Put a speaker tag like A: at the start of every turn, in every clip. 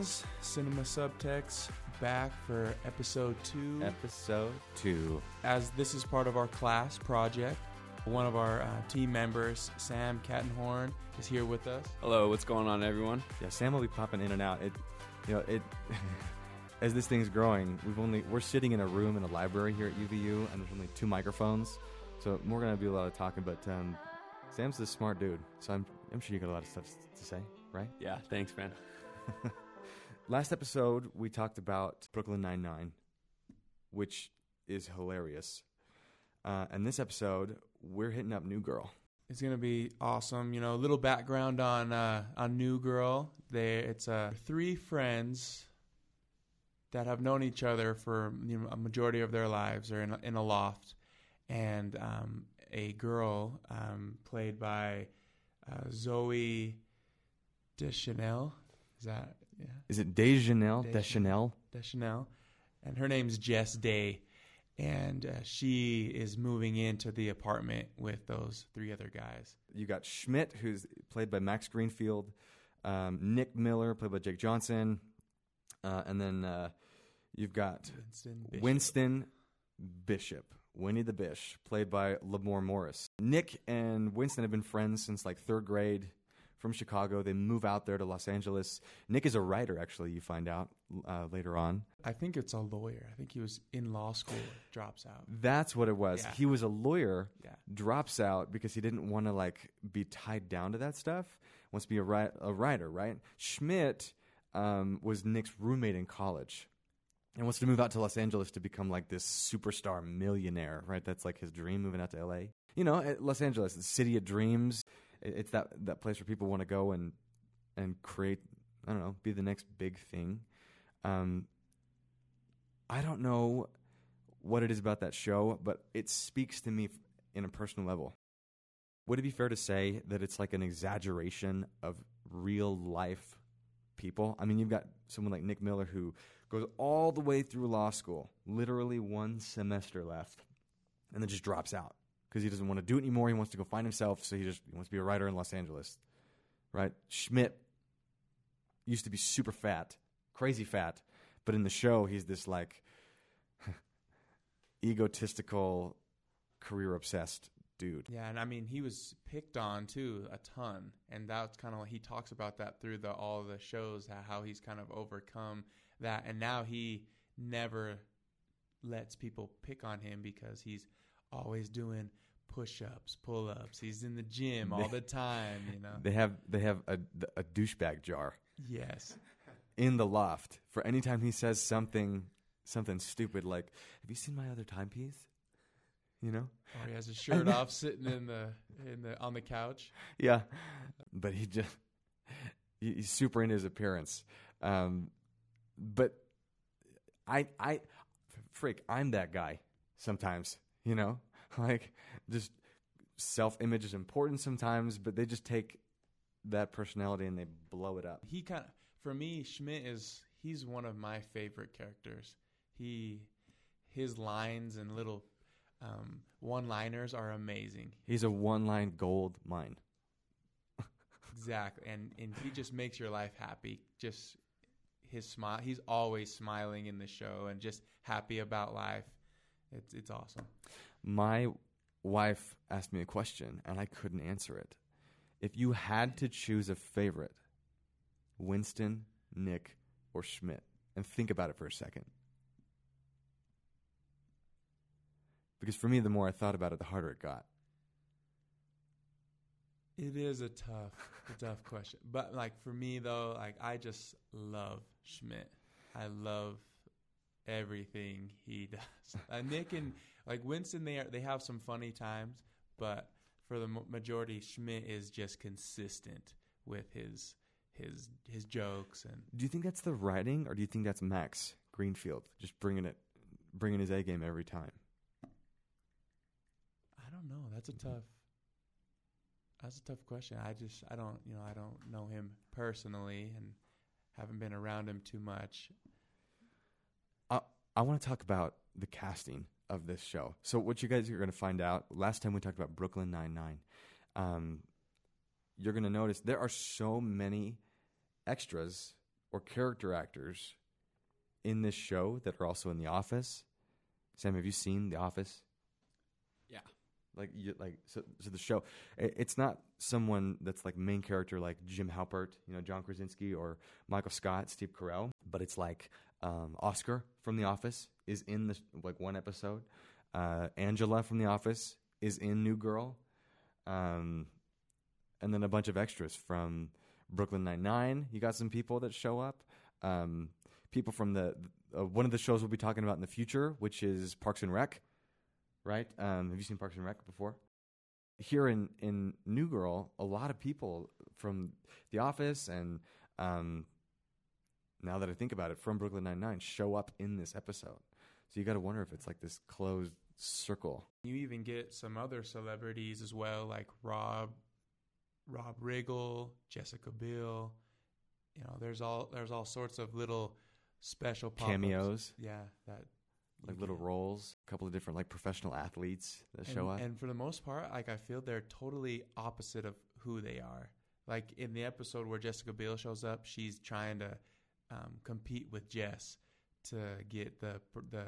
A: friends, Cinema Subtext back for episode two.
B: Episode two.
A: As this is part of our class project, one of our uh, team members, Sam Cattenhorn, is here with us.
C: Hello, what's going on, everyone?
B: Yeah, Sam will be popping in and out. It, you know, it. as this thing's growing, we've only we're sitting in a room in a library here at UVU, and there's only two microphones, so we're gonna do a lot of talking. But um, Sam's a smart dude, so I'm I'm sure you got a lot of stuff to say, right?
C: Yeah, thanks, man.
B: Last episode, we talked about Brooklyn Nine Nine, which is hilarious. Uh, and this episode, we're hitting up New Girl.
A: It's gonna be awesome. You know, a little background on uh, on New Girl. They it's uh, three friends that have known each other for you know, a majority of their lives, or in a, in a loft, and um, a girl um, played by uh, Zooey Deschanel. Is that yeah?
B: Is it Deschanel?
A: Deschanel.
B: Deschanel?
A: And her name's Jess Day, and uh, she is moving into the apartment with those three other guys.
B: You got Schmidt, who's played by Max Greenfield, um, Nick Miller, played by Jake Johnson, uh, and then uh, you've got
A: Winston Bishop.
B: Winston Bishop, Winnie the Bish, played by Lamorne Morris. Nick and Winston have been friends since like third grade from Chicago. They move out there to Los Angeles. Nick is a writer, actually, you find out uh, later on.
A: I think it's a lawyer. I think he was in law school, drops out.
B: That's what it was.
A: Yeah.
B: He was a lawyer,
A: Yeah.
B: drops out because he didn't want to like be tied down to that stuff. Wants to be a, ri- a writer, right? Schmidt um, was Nick's roommate in college and wants to move out to Los Angeles to become like this superstar millionaire, right? That's like his dream, moving out to LA. You know, eh, Los Angeles, the city of dreams. It- It's that that place where people want to go and and create. I don't know, be the next big thing. Um, I don't know what it is about that show, but it speaks to me in a personal level. Would it be fair to say that it's like an exaggeration of real life people? I mean, you've got someone like Nick Miller who goes all the way through law school, literally one semester left, and then just drops out because he doesn't want to do it anymore. He wants to go find himself, so he just he wants to be a writer in Los Angeles. Right? Schmidt used to be super fat, crazy fat, but in the show he's this like egotistical, career obsessed dude.
A: Yeah, and I mean he was picked on too a ton, and that's kind of he talks about that through the all the shows how, how he's kind of overcome that, and now he never lets people pick on him because he's always doing push-ups, pull-ups. He's in the gym all the time, you know.
B: They have they have a a douchebag jar
A: Yes.
B: in the loft for any time he says something something stupid like, "Have you seen my other timepiece?" You know?
A: Or he has his shirt off, sitting in the in the on the couch.
B: Yeah, but he just he's super into his appearance. Um, but I I freak I'm that guy sometimes. You know, like just self image is important sometimes, but they just take that personality and they blow it up.
A: he kind of for me schmidt is he's one of my favorite characters he his lines and little um, one liners are amazing
B: He's a one line gold mine.
A: exactly and and he just makes your life happy just his smile he's always smiling in the show and just happy about life it's it's awesome
B: My wife asked me a question and I couldn't answer it. If you had to choose a favorite, Winston, Nick, or Schmidt, and think about it for a second. Because for me, the more I thought about it, the harder it got.
A: It is a tough, a tough question. But like for me though, like I just love Schmidt. I love everything he does. Uh, Nick and like Winston, they are, they have some funny times, but for the majority, Schmidt is just consistent with his his his jokes and
B: Do you think that's the writing, or do you think that's Max Greenfield just bringing it, bringing his A game every time?
A: I don't know. That's a tough. That's a tough question. I just I don't you know I don't know him personally and haven't been around him too much.
B: I, want to talk about the casting of this show. So what you guys are going to find out. Last time we talked about Brooklyn Nine Nine. Um, you're going to notice there are so many extras or character actors in this show that are also in The Office. Sam, have you seen The Office?
C: Yeah.
B: Like, you, like so, so the show, it's not someone that's like main character like Jim Halpert, you know, John Krasinski, or Michael Scott, Steve Carell, but it's like um, Oscar from The Office is in the like one episode. Uh, Angela from The Office is in New Girl, um, and then a bunch of extras from Brooklyn Nine Nine. You got some people that show up. Um, people from the uh, one of the shows we'll be talking about in the future, which is Parks and Rec. Right? Um, have you seen Parks and Rec before? Here in in New Girl, a lot of people from The Office and um, now that I think about it, from Brooklyn Nine Nine show up in this episode. So you got to wonder if it's like this closed circle.
A: You even get some other celebrities as well, like Rob, Rob Riggle, Jessica Biel. You know, there's all there's all sorts of little special pop-ups.
B: Cameos,
A: Yeah, that
B: like little
A: get.
B: roles, a couple of different like professional athletes that
A: and,
B: show up.
A: And for the most part, like I feel they're totally opposite of who they are. Like in the episode where Jessica Biel shows up, she's trying to um, compete with Jess to get the the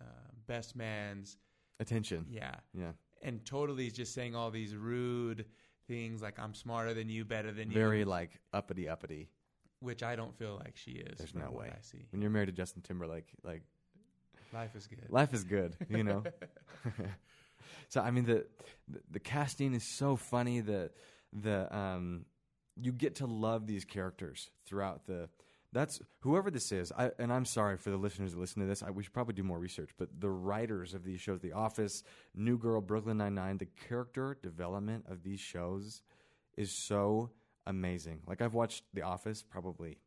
A: uh, best man's
B: Attention.
A: yeah,
B: Yeah.
A: and totally just saying all these rude things like I'm smarter than you, better than
B: Very
A: you, Very
B: like uppity uppity.
A: which I don't feel like she is.
B: There's no way.
A: I see.
B: When you're married to Justin Timberlake, like
A: Life is good.
B: life is good, you know. so I mean the, the the casting is so funny. The the um you get to love these characters throughout the. That's whoever this is. I, and I'm sorry for the listeners that listen to this. I, we should probably do more research. But the writers of these shows, The Office, New Girl, Brooklyn Nine Nine, the character development of these shows is so amazing. Like I've watched The Office probably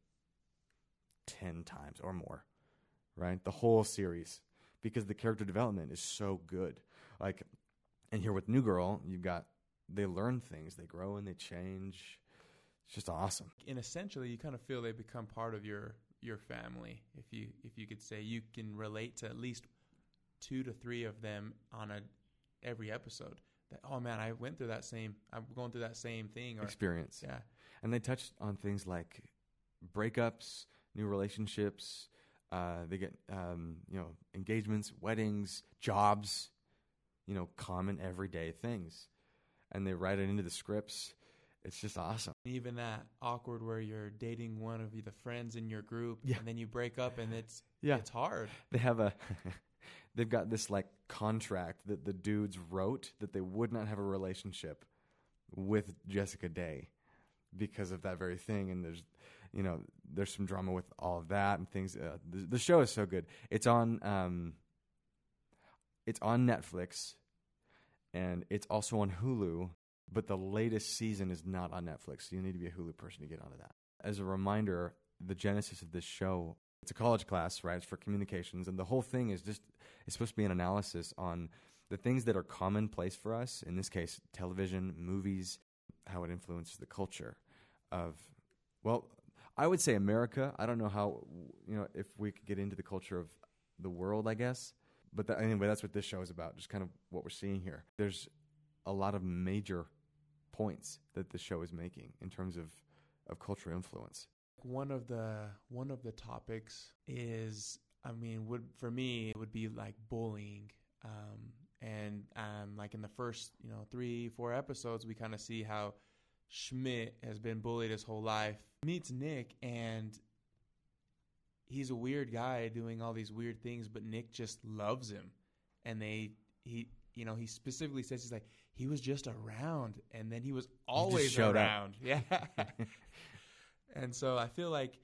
B: ten times or more, right? The whole series because the character development is so good. Like, and here with New Girl, you've got they learn things, they grow and they change. It's just awesome.
A: and essentially you kind of feel they become part of your your family if you if you could say you can relate to at least two to three of them on a every episode that oh man i went through that same i'm going through that same thing or
B: Experience,
A: yeah
B: and they touch on things like breakups, new relationships. Uh, they get um, you know engagements, weddings, jobs, you know, common everyday things, and they write it into the scripts. It's just awesome.
A: even that awkward where you're dating one of the friends in your group
B: Yeah.
A: and then you break up and it's
B: Yeah.
A: it's hard
B: they have a they've got this like contract that the dudes wrote that they would not have a relationship with Jessica Day because of that very thing and there's you know there's some drama with all of that and things uh, the, the show is so good it's on um it's on Netflix and it's also on Hulu but the latest season is not on Netflix so you need to be a Hulu person to get onto that as a reminder the genesis of this show it's a college class, right? It's for communications, and the whole thing is just it's supposed to be an analysis on the things that are commonplace for us. In this case, television, movies, how it influences the culture of, well, I would say America. I don't know how you know if we could get into the culture of the world, I guess. But that, anyway, that's what this show is about. Just kind of what we're seeing here. There's a lot of major points that the show is making in terms of of cultural influence.
A: one of the one of the topics is i mean would for me it would be like bullying um and um like in the first you know three four episodes we kind of see how schmidt has been bullied his whole life meets nick and he's a weird guy doing all these weird things but nick just loves him and they he you know he specifically says he's like he was just around and then he was always
B: up.
A: around yeah and so I feel like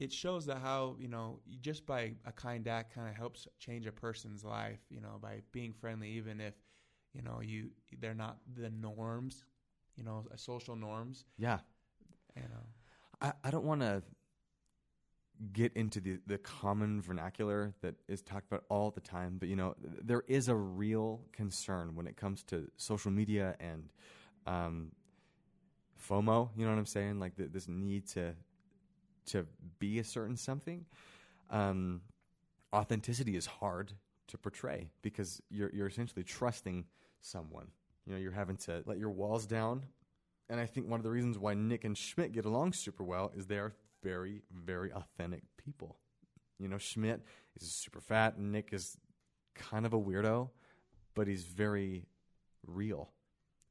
A: it shows that how you know just by a kind act kind of helps change a person's life. You know, by being friendly, even if you know you they're not the norms. You know, social norms.
B: Yeah,
A: You know,
B: I, I don't want to get into the, the common vernacular that is talked about all the time, but you know, there is a real concern when it comes to social media and um, FOMO. You know what I'm saying? Like th- this need to to be a certain something. Um, authenticity is hard to portray because you're you're essentially trusting someone. You know, you're having to let your walls down and I think one of the reasons why Nick and Schmidt get along super well is they are very, very authentic people. You know, Schmidt is super fat, and Nick is kind of a weirdo, but he's very real,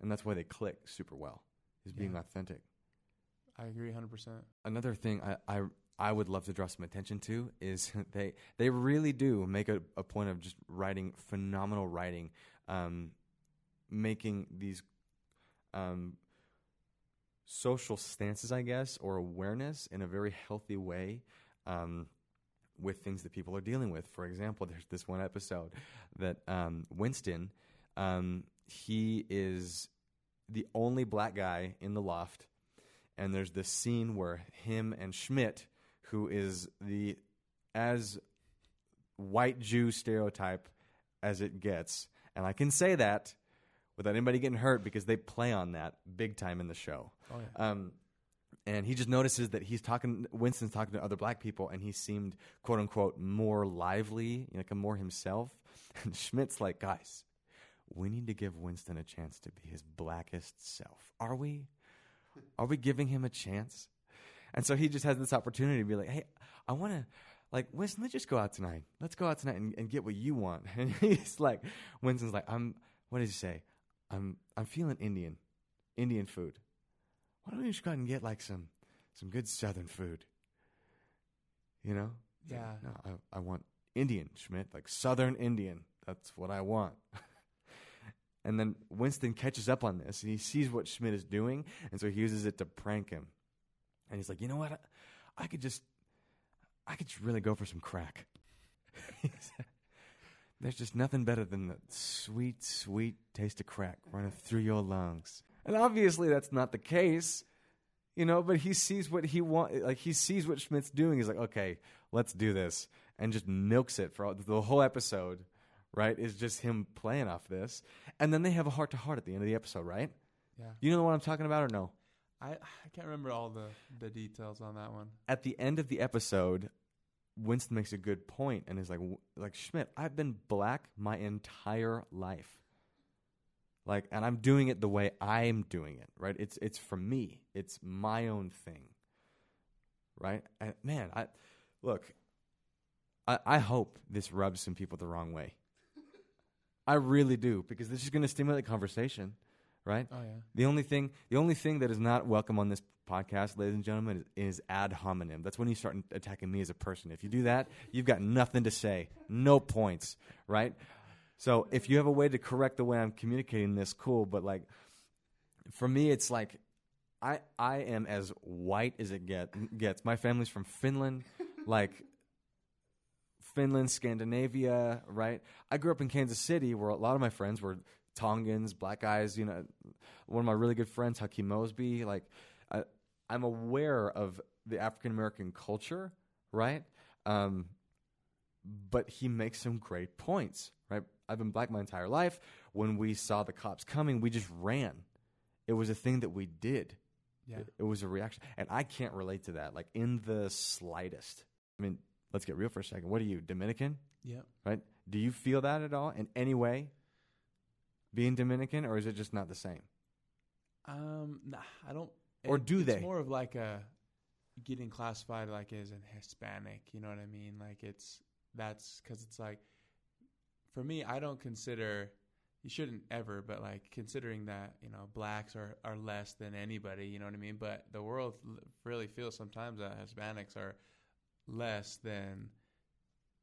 B: and that's why they click super well. Is being
A: Yeah.
B: authentic.
A: I agree 100%.
B: Another thing I, I I would love to draw some attention to is they they really do make a, a point of just writing phenomenal writing, um, making these um, social stances, I guess, or awareness in a very healthy way. Um, with things that people are dealing with. For example, there's this one episode that um, Winston, um, he is the only black guy in the loft, and there's this scene where him and Schmidt, who is the as white Jew stereotype as it gets, and I can say that without anybody getting hurt because they play on that big time in the show.
A: Oh, yeah.
B: Um, and he just notices that he's talking. Winston's talking to other black people, and he seemed quote unquote more lively, like a more himself. And Schmidt's like, guys, we need to give Winston a chance to be his blackest self. Are we? Are we giving him a chance? And so he just has this opportunity to be like, hey, I want to. Like Winston, let's just go out tonight. Let's go out tonight and, and get what you want. And he's like, Winston's like, I'm. What did he say? I'm. I'm feeling Indian, Indian food. Why don't we just go out and get like some some good southern food? You know?
A: Yeah.
B: no I, I want indian schmidt like southern indian. That's what i want. And then winston catches up on this and he sees what schmidt is doing and so he uses it to prank him. And he's like you know what? I, I could just i could just really go for some crack there's just nothing better than the sweet sweet taste of crack running through your lungs and obviously that's not the case, you know, but he sees what he wants. like he sees what Schmidt's doing. He's like, "Okay, let's do this." And just milks it for all, the whole episode, right? Is just him playing off this. And then they have a heart to heart at the end of the episode, right?
A: Yeah.
B: You know what I'm talking about or no?
A: I, I can't remember all the, the details on that one.
B: At the end of the episode, Winston makes a good point and is like like Schmidt, I've been black my entire life. Like and I'm doing it the way I'm doing it, right? It's it's for me. It's my own thing. Right? And man, I look, I I hope this rubs some people the wrong way. I really do because this is going to stimulate conversation, right?
A: Oh, yeah.
B: The only thing, the only thing that is not welcome on this podcast, ladies and gentlemen, is, is ad hominem. That's when you start attacking me as a person. If you do that, you've got nothing to say, no points, right? So if you have a way to correct the way I'm communicating this, cool. But like, for me, it's like I I am as white as it get gets. My family's from Finland, like Finland, Scandinavia, right? I grew up in Kansas City, where a lot of my friends were Tongans, black guys. You know, one of my really good friends, Hakeem Mosby. Like, I, I'm aware of the African American culture, right? Um, but he makes some great points, right? I've been black my entire life. When we saw the cops coming, we just ran. It was a thing that we did.
A: Yeah.
B: It, it was a reaction. And I can't relate to that, like in the slightest. I mean, let's get real for a second. What are you, Dominican?
A: Yeah.
B: Right? Do you feel that at all in any way? Being Dominican, or is it just not the same?
A: Um, nah, I don't.
B: Or
A: it-
B: do
A: it's
B: they?
A: more of like a getting classified like as an Hispanic. You know what I mean? Like it's that's because it's like for me, I don't consider you shouldn't ever, but like considering that you know blacks are are less than anybody. You know what I mean? But the world really feels sometimes that Hispanics are less than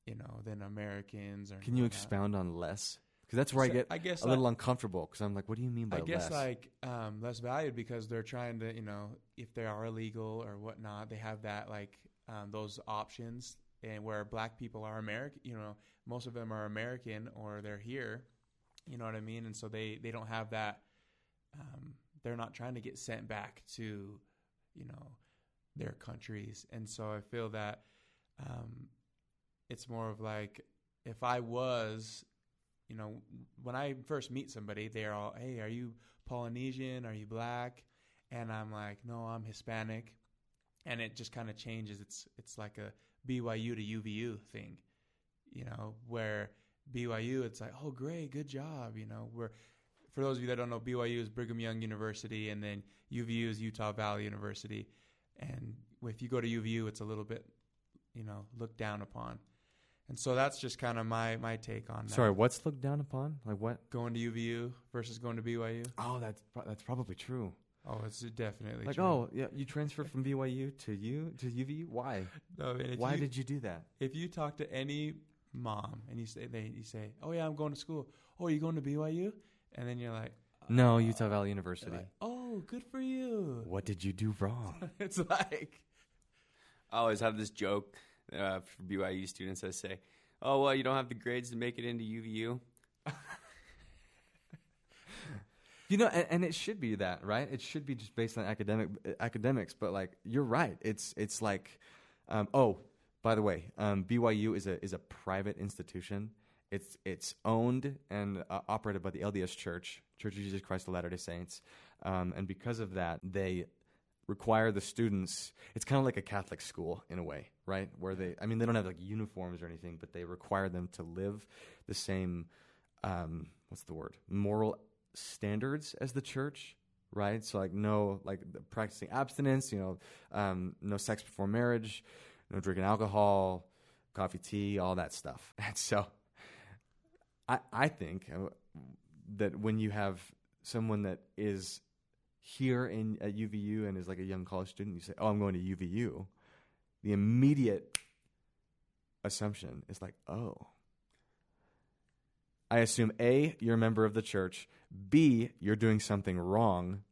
A: you know than Americans. Or
B: Can you expound on less? Because that's where I get
A: I guess
B: a little uncomfortable. Because I'm like, what do you mean by
A: I guess
B: less?
A: like um, less valued because they're trying to, you know, if they are illegal or whatnot, they have that like um, those options. And where black people are American, you know, most of them are American or they're here, you know what I mean. And so they they don't have that. Um, they're not trying to get sent back to, you know, their countries. And so I feel that um, it's more of like if I was you know, when I first meet somebody, they're all, "Hey, are you Polynesian? Are you black?" And I'm like, "No, I'm Hispanic." And it just kind of changes. It's it's like a BYU to UVU thing, you know, where BYU it's like, "Oh, great, good job," you know. Where for those of you that don't know, BYU is Brigham Young University, and then UVU is Utah Valley University. And if you go to UVU, it's a little bit, you know, looked down upon. And so that's just kind of my my take on that.
B: Sorry, what's looked down upon? Like what?
A: going to UVU versus going to BYU.
B: Oh, that's pro- that's probably true.
A: Oh, it's definitely
B: Like,
A: true.
B: oh, yeah, you transferred from BYU to you to UVU. Why?
A: no, and
B: Why
A: you,
B: did you do that?
A: if you talk to any mom and you say they you say, "Oh yeah, I'm going to school." "Oh, are you going to BYU?" And then you're like,
B: No,
A: uh,
B: Utah Valley University.
A: like, "Oh, good for you."
B: What did you do wrong?
A: it's like,
C: I always have this joke uh, for BYU students. I say, "Oh well, you don't have the grades to make it into UVU."
B: You know, and, and it should be that, right? It should be just based on academic academics. But like, you're right. It's it's like, um, oh, by the way, um, BYU is a is a private institution. It's it's owned and uh, operated by the LDS Church, Church of Jesus Christ of Latter Day Saints, um, and because of that, they require the students. It's kind of like a Catholic school in a way, right? Where they, I mean, they don't have like uniforms or anything, but they require them to live the same. Um, what's the word? Moral standards as the church, right? So like no like practicing abstinence, you know, um, no sex before marriage, no drinking alcohol, coffee, tea, all that stuff. And so, I I think uh, that when you have someone that is here in at UVU and is like a young college student, you say, "Oh, I'm going to UVU," the immediate assumption is like, "Oh." I assume A, you're a member of the church, B, you're doing something wrong,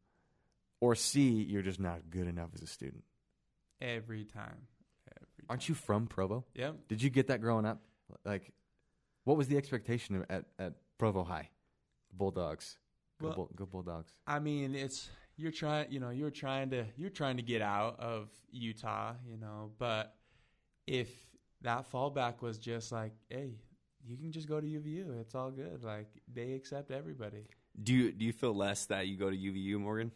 B: or C, you're just not good enough as a student.
A: every time. Every
B: Aren't you from Provo?
A: Yep.
B: Did you get that growing up? Like, what was the expectation at, at Provo High? Bulldogs. Go,
A: Well-
B: Bull, go Bulldogs.
A: I mean, it's you're trying, you know, you're trying to you're trying to get out of Utah, you know, but if that fallback was just like, hey, you can just go to UVU, it's all good. Like they accept everybody.
C: Do you do you feel less that you go to UVU, Morgan?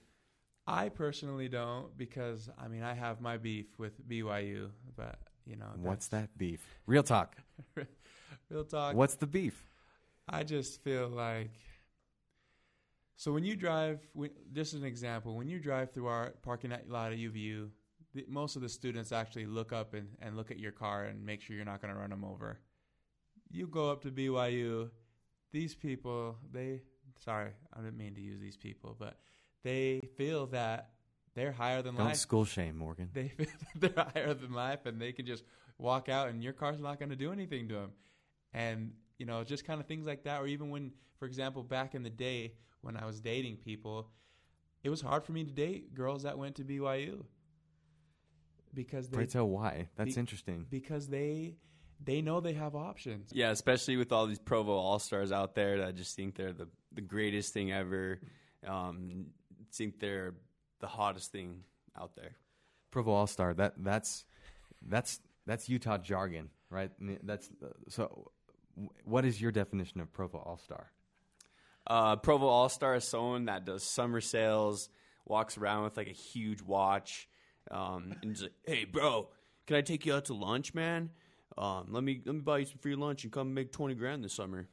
A: I personally don't because I mean I have my beef with BYU, but you know
B: What's that beef? Real talk.
A: Real talk.
B: What's the beef?
A: I just feel like so when you drive, when, just as an example, when you drive through our parking lot at UVU, the, most of the students actually look up and, and look at your car and make sure you're not going to run them over. You go up to BYU, these people, they, sorry, I didn't mean to use these people, but they feel that they're higher than life.
B: Don't
A: life.
B: school shame, Morgan.
A: They feel that they're higher than life and they can just walk out and your car's not going to do anything to them. And, you know, just kind of things like that. Or even when, for example, back in the day when I was dating people, it was hard for me to date girls that went to BYU because
B: Pray
A: they
B: tell why. That's
A: Be-
B: interesting.
A: because they they know they have options.
C: Yeah, especially with all these Provo All Stars out there that just think they're the the greatest thing ever. Um, think they're the hottest thing out there.
B: Provo All Star. That that's that's that's Utah jargon, right? That's uh, so. W- What is your definition of Provo All Star?
C: Uh, Provo All Star is someone that does summer sales, walks around with like a huge watch, um, and is like, "Hey, bro, can I take you out to lunch, man? Um, let me let me buy you some free lunch and come make twenty grand this summer."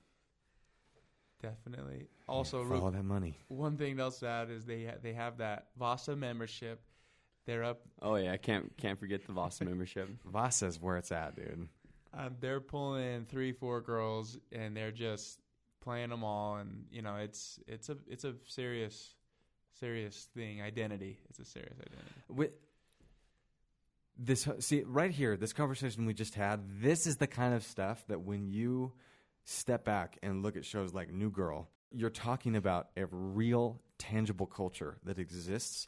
A: Definitely. Also,
B: for all that money.
A: one thing else to add is they ha- they have that Vasa membership. They're up
C: Oh yeah, I can't can't forget the Vasa membership.
B: Vasa's where it's at, dude.
A: Um, they're pulling in three, four girls, and they're just playing them all. And you know, it's it's a it's a serious, serious thing. Identity. It's a serious identity.
B: With this, see right here, this conversation we just had. This is the kind of stuff that when you step back and look at shows like New Girl, you're talking about a real, tangible culture that exists,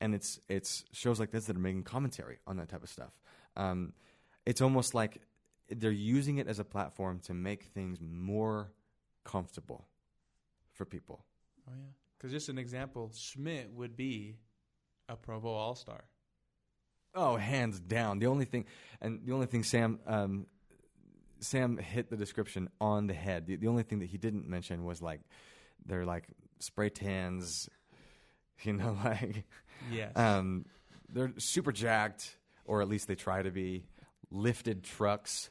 B: and it's it's shows like this that are making commentary on that type of stuff. Um, it's almost like they're using it as a platform to make things more comfortable for people.
A: Oh yeah. Because just an example, Schmidt would be a Provo All Star.
B: Oh, hands down. The only thing, and the only thing Sam um, Sam hit the description on the head. The, the only thing that he didn't mention was like they're like spray tans, you know, like
A: Yes.
B: um, they're super jacked, or at least they try to be. Lifted trucks,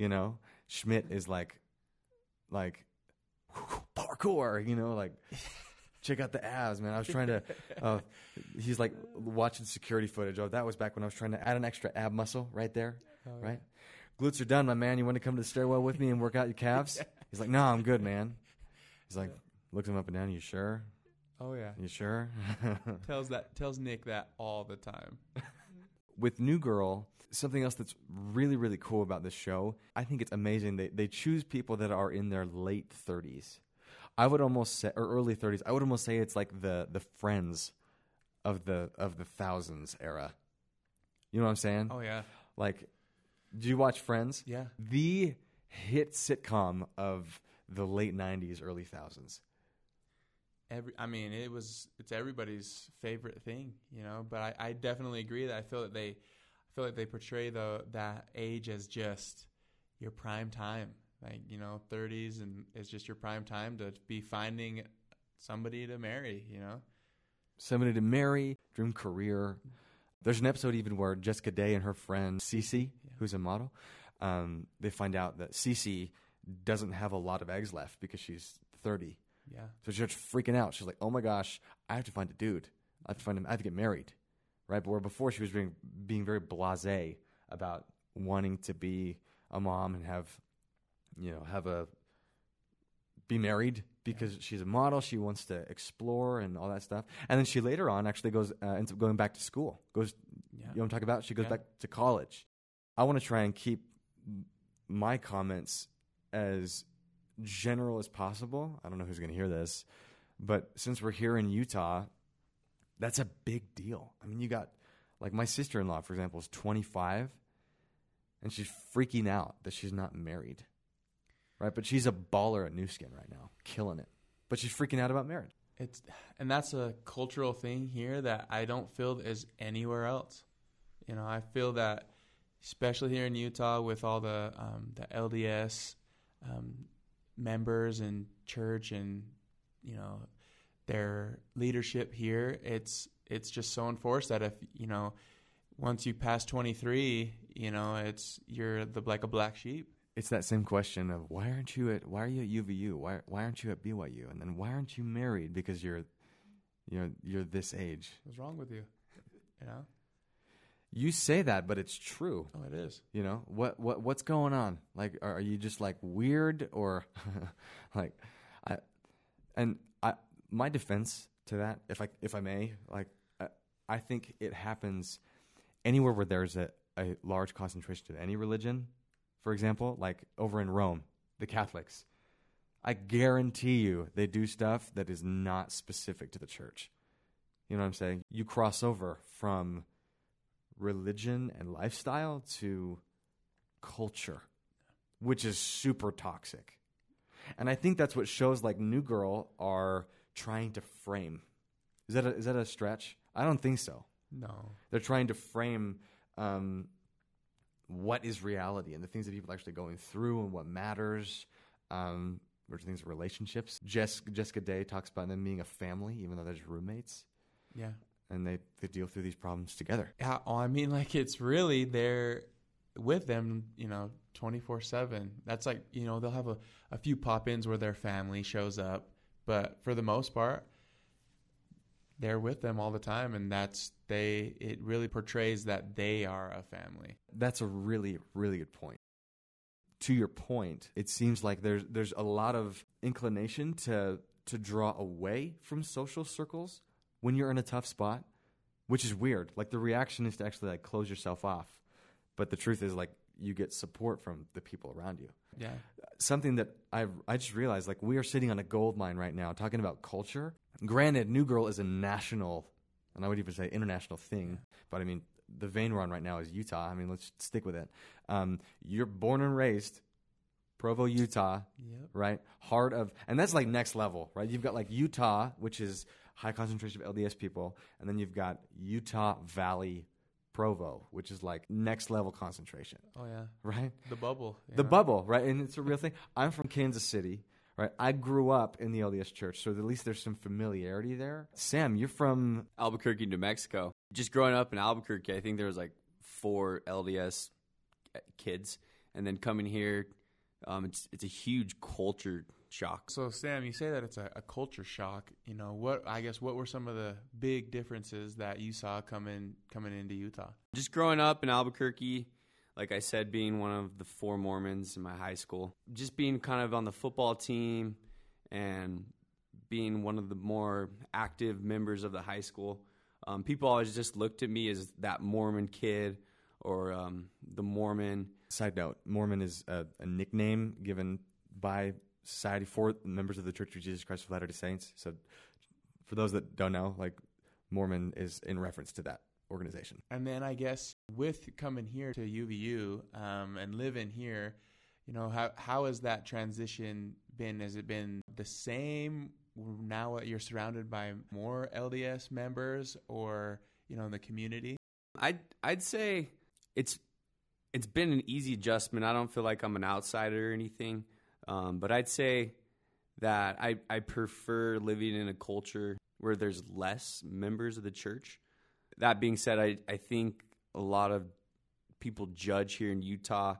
B: you know. Schmidt is like, like parkour, you know, like check out the abs, man. I was trying to. Uh, he's like watching security footage. Oh, that was back when I was trying to add an extra ab muscle right there, right? Glutes are done, my man. You want to come to the stairwell with me and work out your calves? He's like, no, I'm good, man. He's like, looks him up and down. You sure?
A: Oh yeah.
B: You sure?
A: Tells that tells Nick that all the time.
B: With New Girl, something else that's really, really cool about this show, I think it's amazing. They they choose people that are in their late thirties. I would almost say or early thirties. I would almost say it's like the the friends of the of the thousands era. You know what I'm saying?
A: Oh yeah.
B: Like, do you watch Friends?
A: Yeah.
B: The hit sitcom of the late '90s, early thousands.
A: Every, I mean, it was it's everybody's favorite thing, you know. But I, I definitely agree that I feel that they, I feel like they portray the that age as just your prime time, like you know, thirties, and it's just your prime time to be finding somebody to marry, you know.
B: somebody to marry, dream career. There's an episode even where Jessica Day and her friend Cece, who's a model, um, they find out that Cece doesn't have a lot of eggs left because she's 30.
A: Yeah,
B: So she starts freaking out. She's like, "Oh my gosh, I have to find a dude. I have to find him. I have to get married." Right? But where before she was being being very blasé about wanting to be a mom and have, you know, have a be married because she's a model. She wants to explore and all that stuff. And then she later on actually goes uh, ends up going back to school. Goes,
A: yeah,
B: you know what I'm talking about? She goes
A: Yeah.
B: back to college. I want to try and keep my comments as general as possible. I don't know who's going to hear this, but since we're here in Utah, that's a big deal. I mean, you got like my sister in law, for example, is 25, and she's freaking out that she's not married, right? But she's a baller at Nu Skin right now, killing it. But she's freaking out about marriage.
A: it's and that's a cultural thing here that I don't feel is anywhere else. You know, I feel that especially here in Utah with all the um, the LDS um, members and church and you know their leadership here, it's it's just so enforced that if you know once you pass 23, you know it's you're the like a black sheep.
B: It's that same question of why aren't you at why are you at UVU? Why why aren't you at BYU? And then why aren't you married because you're you know you're this age.
A: What's wrong with you? You know?
B: You say that, but it's true.
A: Oh, it is.
B: You know what what what's going on? Like, are, are you just like weird or like I and I my defense to that, if I if I may, like I, I think it happens anywhere where there's a, a large concentration of any religion. For example, like over in Rome, the Catholics. I guarantee you they do stuff that is not specific to the church. You know what I'm saying? You cross over from religion and lifestyle to culture, which is super toxic. And I think that's what shows like New Girl are trying to frame. Is that a, is that a stretch? I don't think so.
A: No.
B: They're trying to frame um, what is reality and the things that people are actually going through and what matters. Um, which are things relationships. Jess, Jessica Day talks about them being a family, even though they're just roommates,
A: Yeah.
B: And they, they deal through these problems together.
A: Yeah, oh, I mean, like it's really they're with them, you know, twenty four seven. That's like you know they'll have a, a few pop ins where their family shows up, but for the most part, they're with them all the time, and that's they. It really portrays that they are a family.
B: That's a really, really good point. To your point, it seems like there's there's a lot of inclination to to draw away from social circles when you're in a tough spot, which is weird. Like the reaction is to actually like close yourself off, but the truth is like you get support from the people around you.
A: Yeah,
B: Something that I I just realized like we are sitting on a gold mine right now talking about culture. Granted, New Girl is a national, and I would even say international thing, but I mean the vein we're on right now is Utah. I mean, let's stick with it. Um, you're born and raised Provo, Utah,
A: yep,
B: right? Heart of, and that's like next level, right? You've got like Utah, which is high concentration of LDS people, and then you've got Utah Valley, Provo, which is like next level concentration,
A: oh yeah,
B: right?
A: the bubble, you
B: The
A: know?
B: bubble, right? And it's a real thing. I'm from Kansas City, right? I grew up in the LDS church, so at least there's some familiarity there. Sam, you're from
C: Albuquerque, New Mexico. Just growing up in Albuquerque, I think there was like four LDS kids, and then coming here, um, it's it's a huge culture shock.
A: So Sam, you say that it's a, a culture shock. You know what? I guess what were some of the big differences that you saw coming coming into Utah?
C: Just growing up in Albuquerque, like I said, being one of the four Mormons in my high school, just being kind of on the football team and being one of the more active members of the high school, um, people always just looked at me as that Mormon kid or um, the Mormon.
B: Side note: Mormon is a, a nickname given by society for members of the Church of Jesus Christ of Latter Day Saints. So, for those that don't know, like Mormon is in reference to that organization.
A: And then I guess with coming here to UVU um, and living here, you know how how has that transition been? Has it been the same now? that You're surrounded by more LDS members, or you know, in the community.
C: I'd I'd say it's it's been an easy adjustment. I don't feel like I'm an outsider or anything, um, but I'd say that I I prefer living in a culture where there's less members of the church. That being said, I I think a lot of people judge here in Utah.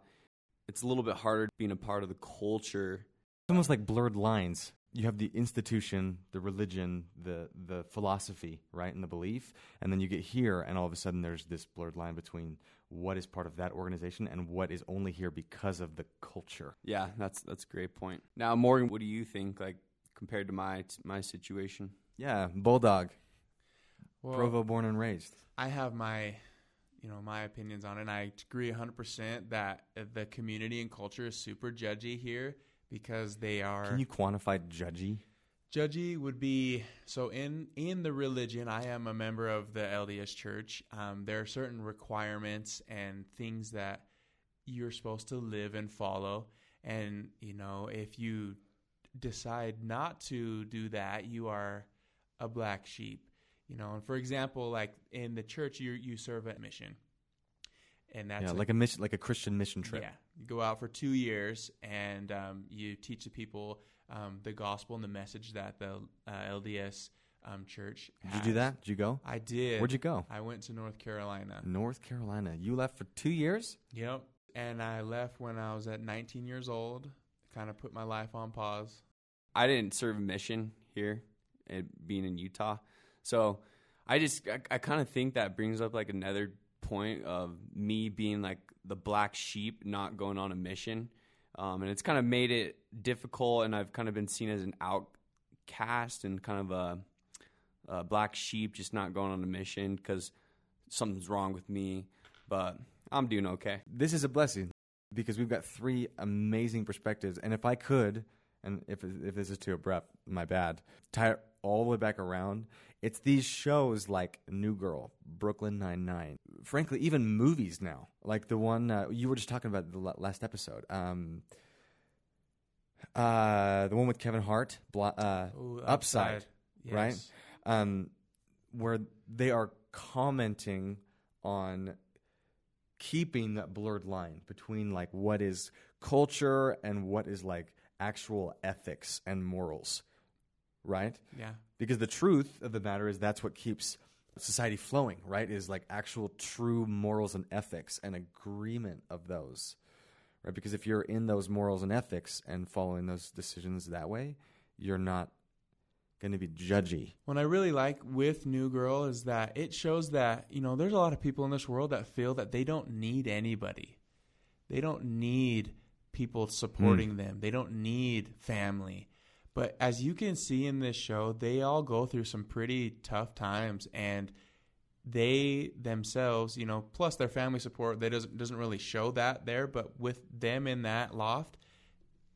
C: It's a little bit harder being a part of the culture.
B: It's almost like blurred lines. You have the institution, the religion, the the philosophy, right, and the belief, and then you get here, and all of a sudden there's this blurred line between what is part of that organization and what is only here because of the culture.
C: Yeah, that's that's a great point. Now, Morgan, what do you think like compared to my my situation?
B: Yeah, bulldog,
A: Well,
B: Provo born and raised.
A: I have my, you know, my opinions on it. And I agree 100% that the community and culture is super judgy here because they are
B: Can you quantify judgy?
A: Judgy would be so in in the religion i am a member of the lds church. Um, there are certain requirements and things that you're supposed to live and follow. And you know if you decide not to do that you are a black sheep you know. And for example like in the church you you serve a mission. And that's
B: yeah,
A: a-
B: like a mission, like a Christian mission trip.
A: yeah, you go out for two years and um, you teach the people um, the gospel and the message that the uh, LDS um, church.
B: Did you do that? Did you go?
A: I did.
B: Where'd you go?
A: I went to North Carolina.
B: North Carolina. You left for two years.
A: Yep. And I left when I was at 19 years old. Kind of put my life on pause.
C: I didn't serve a mission here, being in Utah. So I just I, I kind of think that brings up like another point of me being like the black sheep, not going on a mission, um, and it's kind of made it difficult. And I've kind of been seen as an outcast and kind of a, a black sheep, just not going on a mission because something's wrong with me. But I'm doing okay.
B: This is a blessing because we've got three amazing perspectives. And if I could, and if if this is too abrupt, my bad. Tie it all the way back around. It's these shows like New Girl, Brooklyn Nine Nine. Frankly, even movies now, like the one uh, you were just talking about the last episode. Um, uh, the one with Kevin Hart, Bla- uh,
A: Ooh,
B: Upside, right?
A: Yes.
B: um, where they are commenting on keeping that blurred line between like what is culture and what is like actual ethics and morals, right?
A: Yeah.
B: Because the truth of the matter is that's what keeps society flowing, right? Is like actual true morals and ethics and agreement of those, right? Because if you're in those morals and ethics and following those decisions that way, you're not going to be judgy.
A: What I really like with New Girl is that it shows that, you know, there's a lot of people in this world that feel that they don't need anybody. They don't need people hmm. supporting them. They don't need family. But as you can see in this show, they all go through some pretty tough times and they themselves, you know, plus their family support, they doesn't doesn't really show that there, but with them in that loft,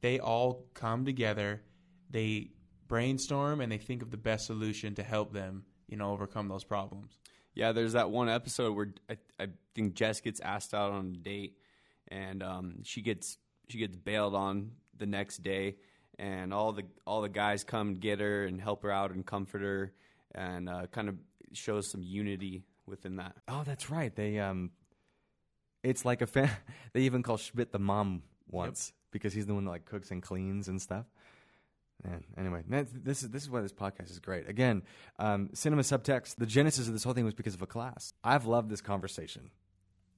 A: they all come together, they brainstorm and they think of the best solution to help them, you know, overcome those problems.
C: Yeah, there's that one episode where I, I think Jess gets asked out on a date, and um, she gets she gets bailed on the next day, and all the all the guys come and get her and help her out and comfort her, and uh, kind of shows some unity within that.
B: Oh, that's right. They um, it's like a fan. they even call Schmidt the mom once because he's the one that like cooks and cleans and stuff. And anyway, man, this is this is why this podcast is great. Again, um, cinema subtext. The genesis of this whole thing was because of a class. I've loved this conversation.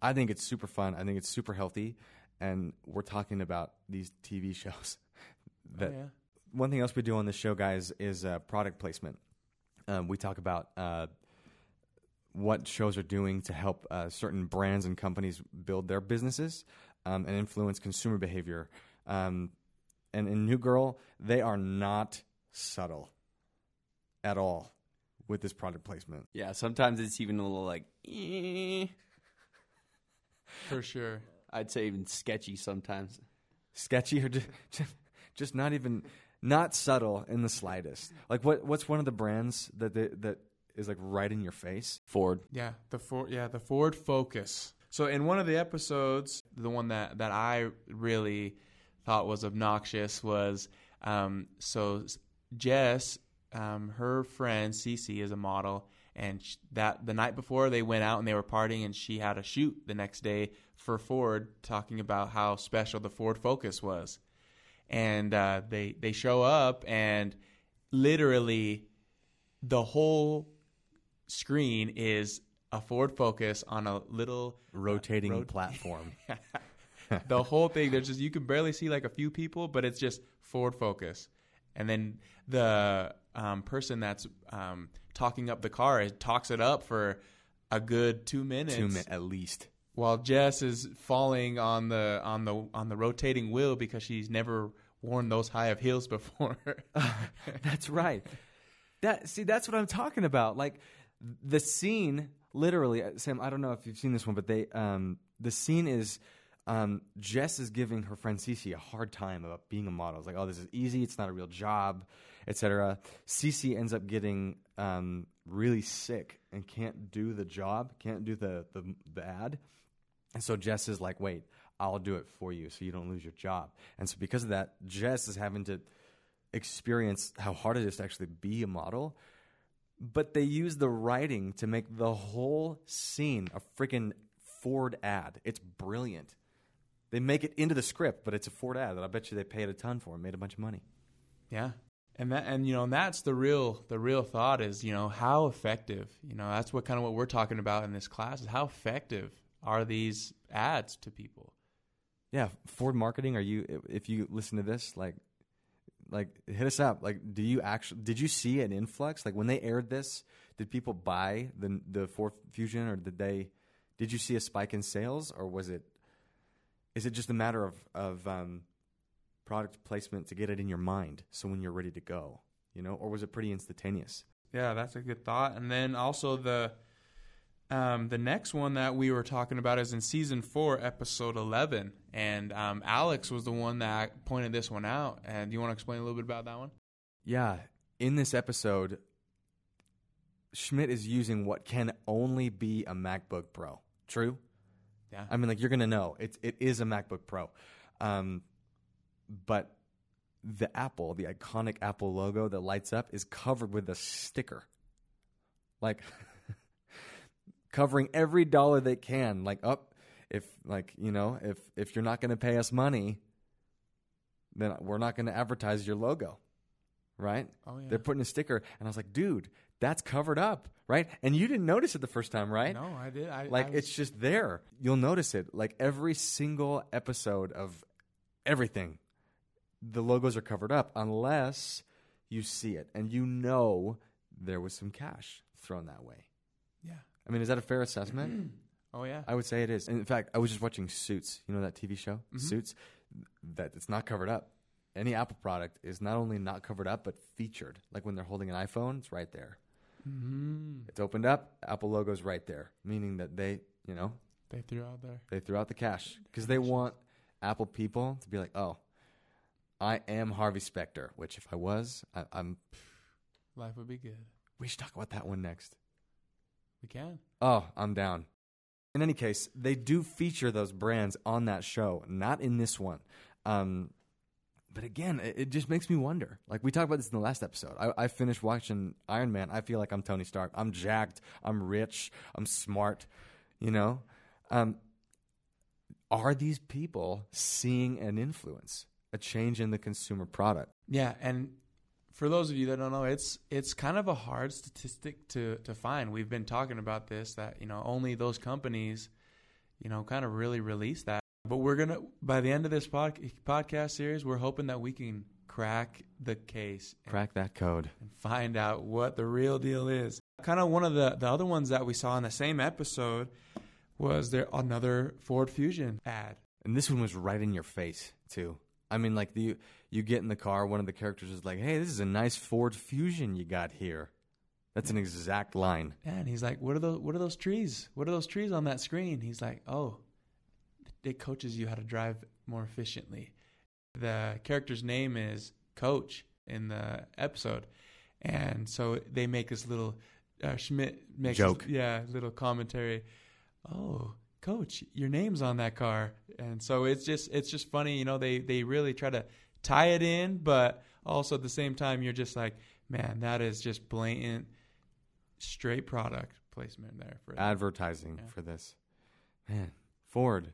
B: I think it's super fun. I think it's super healthy, and we're talking about these TV shows that
A: oh, yeah.
B: one thing else we do on this show, guys, is uh, product placement. Um, we talk about uh, what shows are doing to help uh, certain brands and companies build their businesses um, and influence consumer behavior. Um, and in New Girl, they are not subtle at all with this product placement.
C: Yeah, sometimes it's even a little like, eh.
A: For sure.
C: I'd say even sketchy sometimes.
B: sketchy or just, just not even not subtle in the slightest. Like what what's one of the brands that they, that is like right in your face?
C: Ford.
A: Yeah, the Ford. Yeah, the Ford Focus. So in one of the episodes, the one that that I really thought was obnoxious was um, so Jess, um, her friend Cece is a model, and sh- that the night before they went out and they were partying, and she had a shoot the next day for Ford, talking about how special the Ford Focus was, and uh, they they show up and literally the whole screen is a Ford Focus on a little
B: Rotating
A: rot-
B: platform.
A: the whole thing. There's just you can barely see like a few people, but it's just Ford Focus, and then the um, person that's um, talking up the car it talks it up for a good two minutes,
B: Two min at least.
A: While Jess is falling on the on the on the rotating wheel because she's never worn those high of heels before.
B: That's right. That see, that's what I'm talking about. Like the scene, literally, uh, Sam. I don't know if you've seen this one, but they, um, the scene is, um, Jess is giving her friend Cece a hard time about being a model. It's like, oh, this is easy. It's not a real job, etc. Cece ends up getting um, really sick and can't do the job, can't do the the, the ad. And so Jess is like, wait, I'll do it for you so you don't lose your job. And so because of that, Jess is having to experience how hard it is to actually be a model. But they use the writing to make the whole scene a freaking Ford ad. It's brilliant. They make it into the script, but it's a Ford ad that I bet you they paid a ton for and made a bunch of money.
A: Yeah. And that and you know, and that's the real the real thought is, you know, how effective, you know, that's what kind of what we're talking about in this class is how effective are these ads to people?
B: Yeah, Ford marketing. Are you if you listen to this, like, like hit us up. Like, do you actually did you see an influx? Like when they aired this, did people buy the the Ford Fusion, or did they? Did you see a spike in sales, or was it? Is it just a matter of of um, product placement to get it in your mind, so when you're ready to go, you know, or was it pretty instantaneous?
A: Yeah, that's a good thought. And then also the um, the next one that we were talking about is in season four, episode eleven, and um, Alex was the one that pointed this one out. And do you want to explain a little bit about that one?
B: Yeah, in this episode, Schmidt is using what can only be a MacBook Pro. True.
A: Yeah,
B: I mean, like you're gonna know it. It is a MacBook Pro, um, but the Apple, the iconic Apple logo that lights up, is covered with a sticker, like covering every dollar they can. Like, up if like you know if if you're not gonna pay us money, then we're not gonna advertise your logo, right?
A: oh yeah.
B: They're putting a sticker, and I was like, dude, that's covered up, right? And you didn't notice it the first time, right?
A: No, I did. I,
B: Like
A: I was-
B: it's just there. You'll notice it. Like every single episode of everything, the logos are covered up unless you see it and you know there was some cash thrown that way.
A: yeah.
B: I mean, is that a fair assessment?
A: Oh yeah.
B: I would say it is. In fact, I was just watching Suits. You know that TV show,
A: Mhm.
B: Suits. That it's not covered up. Any Apple product is not only not covered up but featured. Like when they're holding an iPhone, it's right there.
A: mm
B: It's opened up. Apple logo's right there, meaning that they, you know,
A: They threw out there.
B: They threw out the cash because they want Apple people to be like, "Oh, I am Harvey Specter." Which, if I was, I, I'm.
A: Life would be good.
B: We should talk about that one next.
A: We can.
B: Oh, I'm down. In any case, they do feature those brands on that show, not in this one. Um, but again, it, it just makes me wonder. Like we talked about this in the last episode. I, I finished watching Iron Man. I feel like I'm Tony Stark. I'm jacked. I'm rich. I'm smart. You know, um, are these people seeing an influence, a change in the consumer product?
A: Yeah, and for those of you that don't know, it's it's kind of a hard statistic to to find. We've been talking about this that you know only those companies, you know, kind of really release that. But we're gonna by the end of this pod, podcast series, we're hoping that we can crack the case and
B: Crack that code.
A: and find out what the real deal is. Kind of one of the, the other ones that we saw in the same episode was there another Ford Fusion ad.
B: And this one was right in your face too. I mean, like the you get in the car, one of the characters is like, "Hey, this is a nice Ford Fusion you got here." That's an exact line.
A: And he's like, "What are those? What are those trees? What are those trees on that screen?" He's like, "Oh, it coaches you how to drive more efficiently." The character's name is Coach in the episode, and so they make this little uh, Schmidt makes
B: Joke.
A: this- yeah, little commentary. Oh, Coach, your name's on that car, and so it's just it's just funny, you know. They they really try to tie it in, but also at the same time, you're just like, man, that is just blatant straight product placement there for
B: Advertising
A: Yeah.
B: for this. Man, Ford.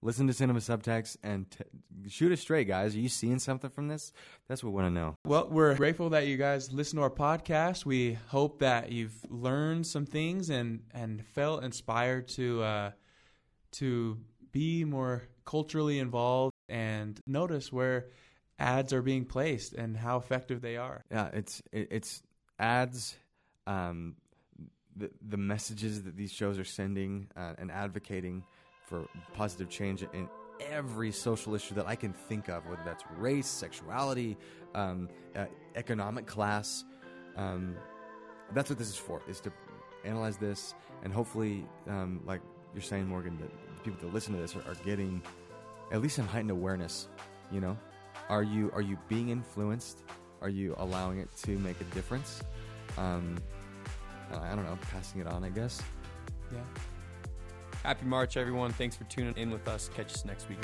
B: Listen to Cinema Subtext and t- shoot us straight, guys. Are you seeing something from this? That's what we want to know.
A: Well, we're grateful that you guys listen to our podcast. We hope that you've learned some things and and felt inspired to uh, to be more culturally involved and notice where ads are being placed and how effective they are.
B: Yeah, it's it, it's ads, um, the the messages that these shows are sending uh, and advocating for positive change in every social issue that I can think of, whether that's race, sexuality, um, uh, economic class. Um, that's what this is for: is to analyze this and hopefully, um, like you're saying, Morgan, that the people that listen to this are, are getting at least some heightened awareness. You know, are you are you being influenced? Are you allowing it to make a difference? Um, I don't know, passing it on, I guess.
A: Yeah.
C: Happy March, everyone. Thanks for tuning in with us. Catch us next week.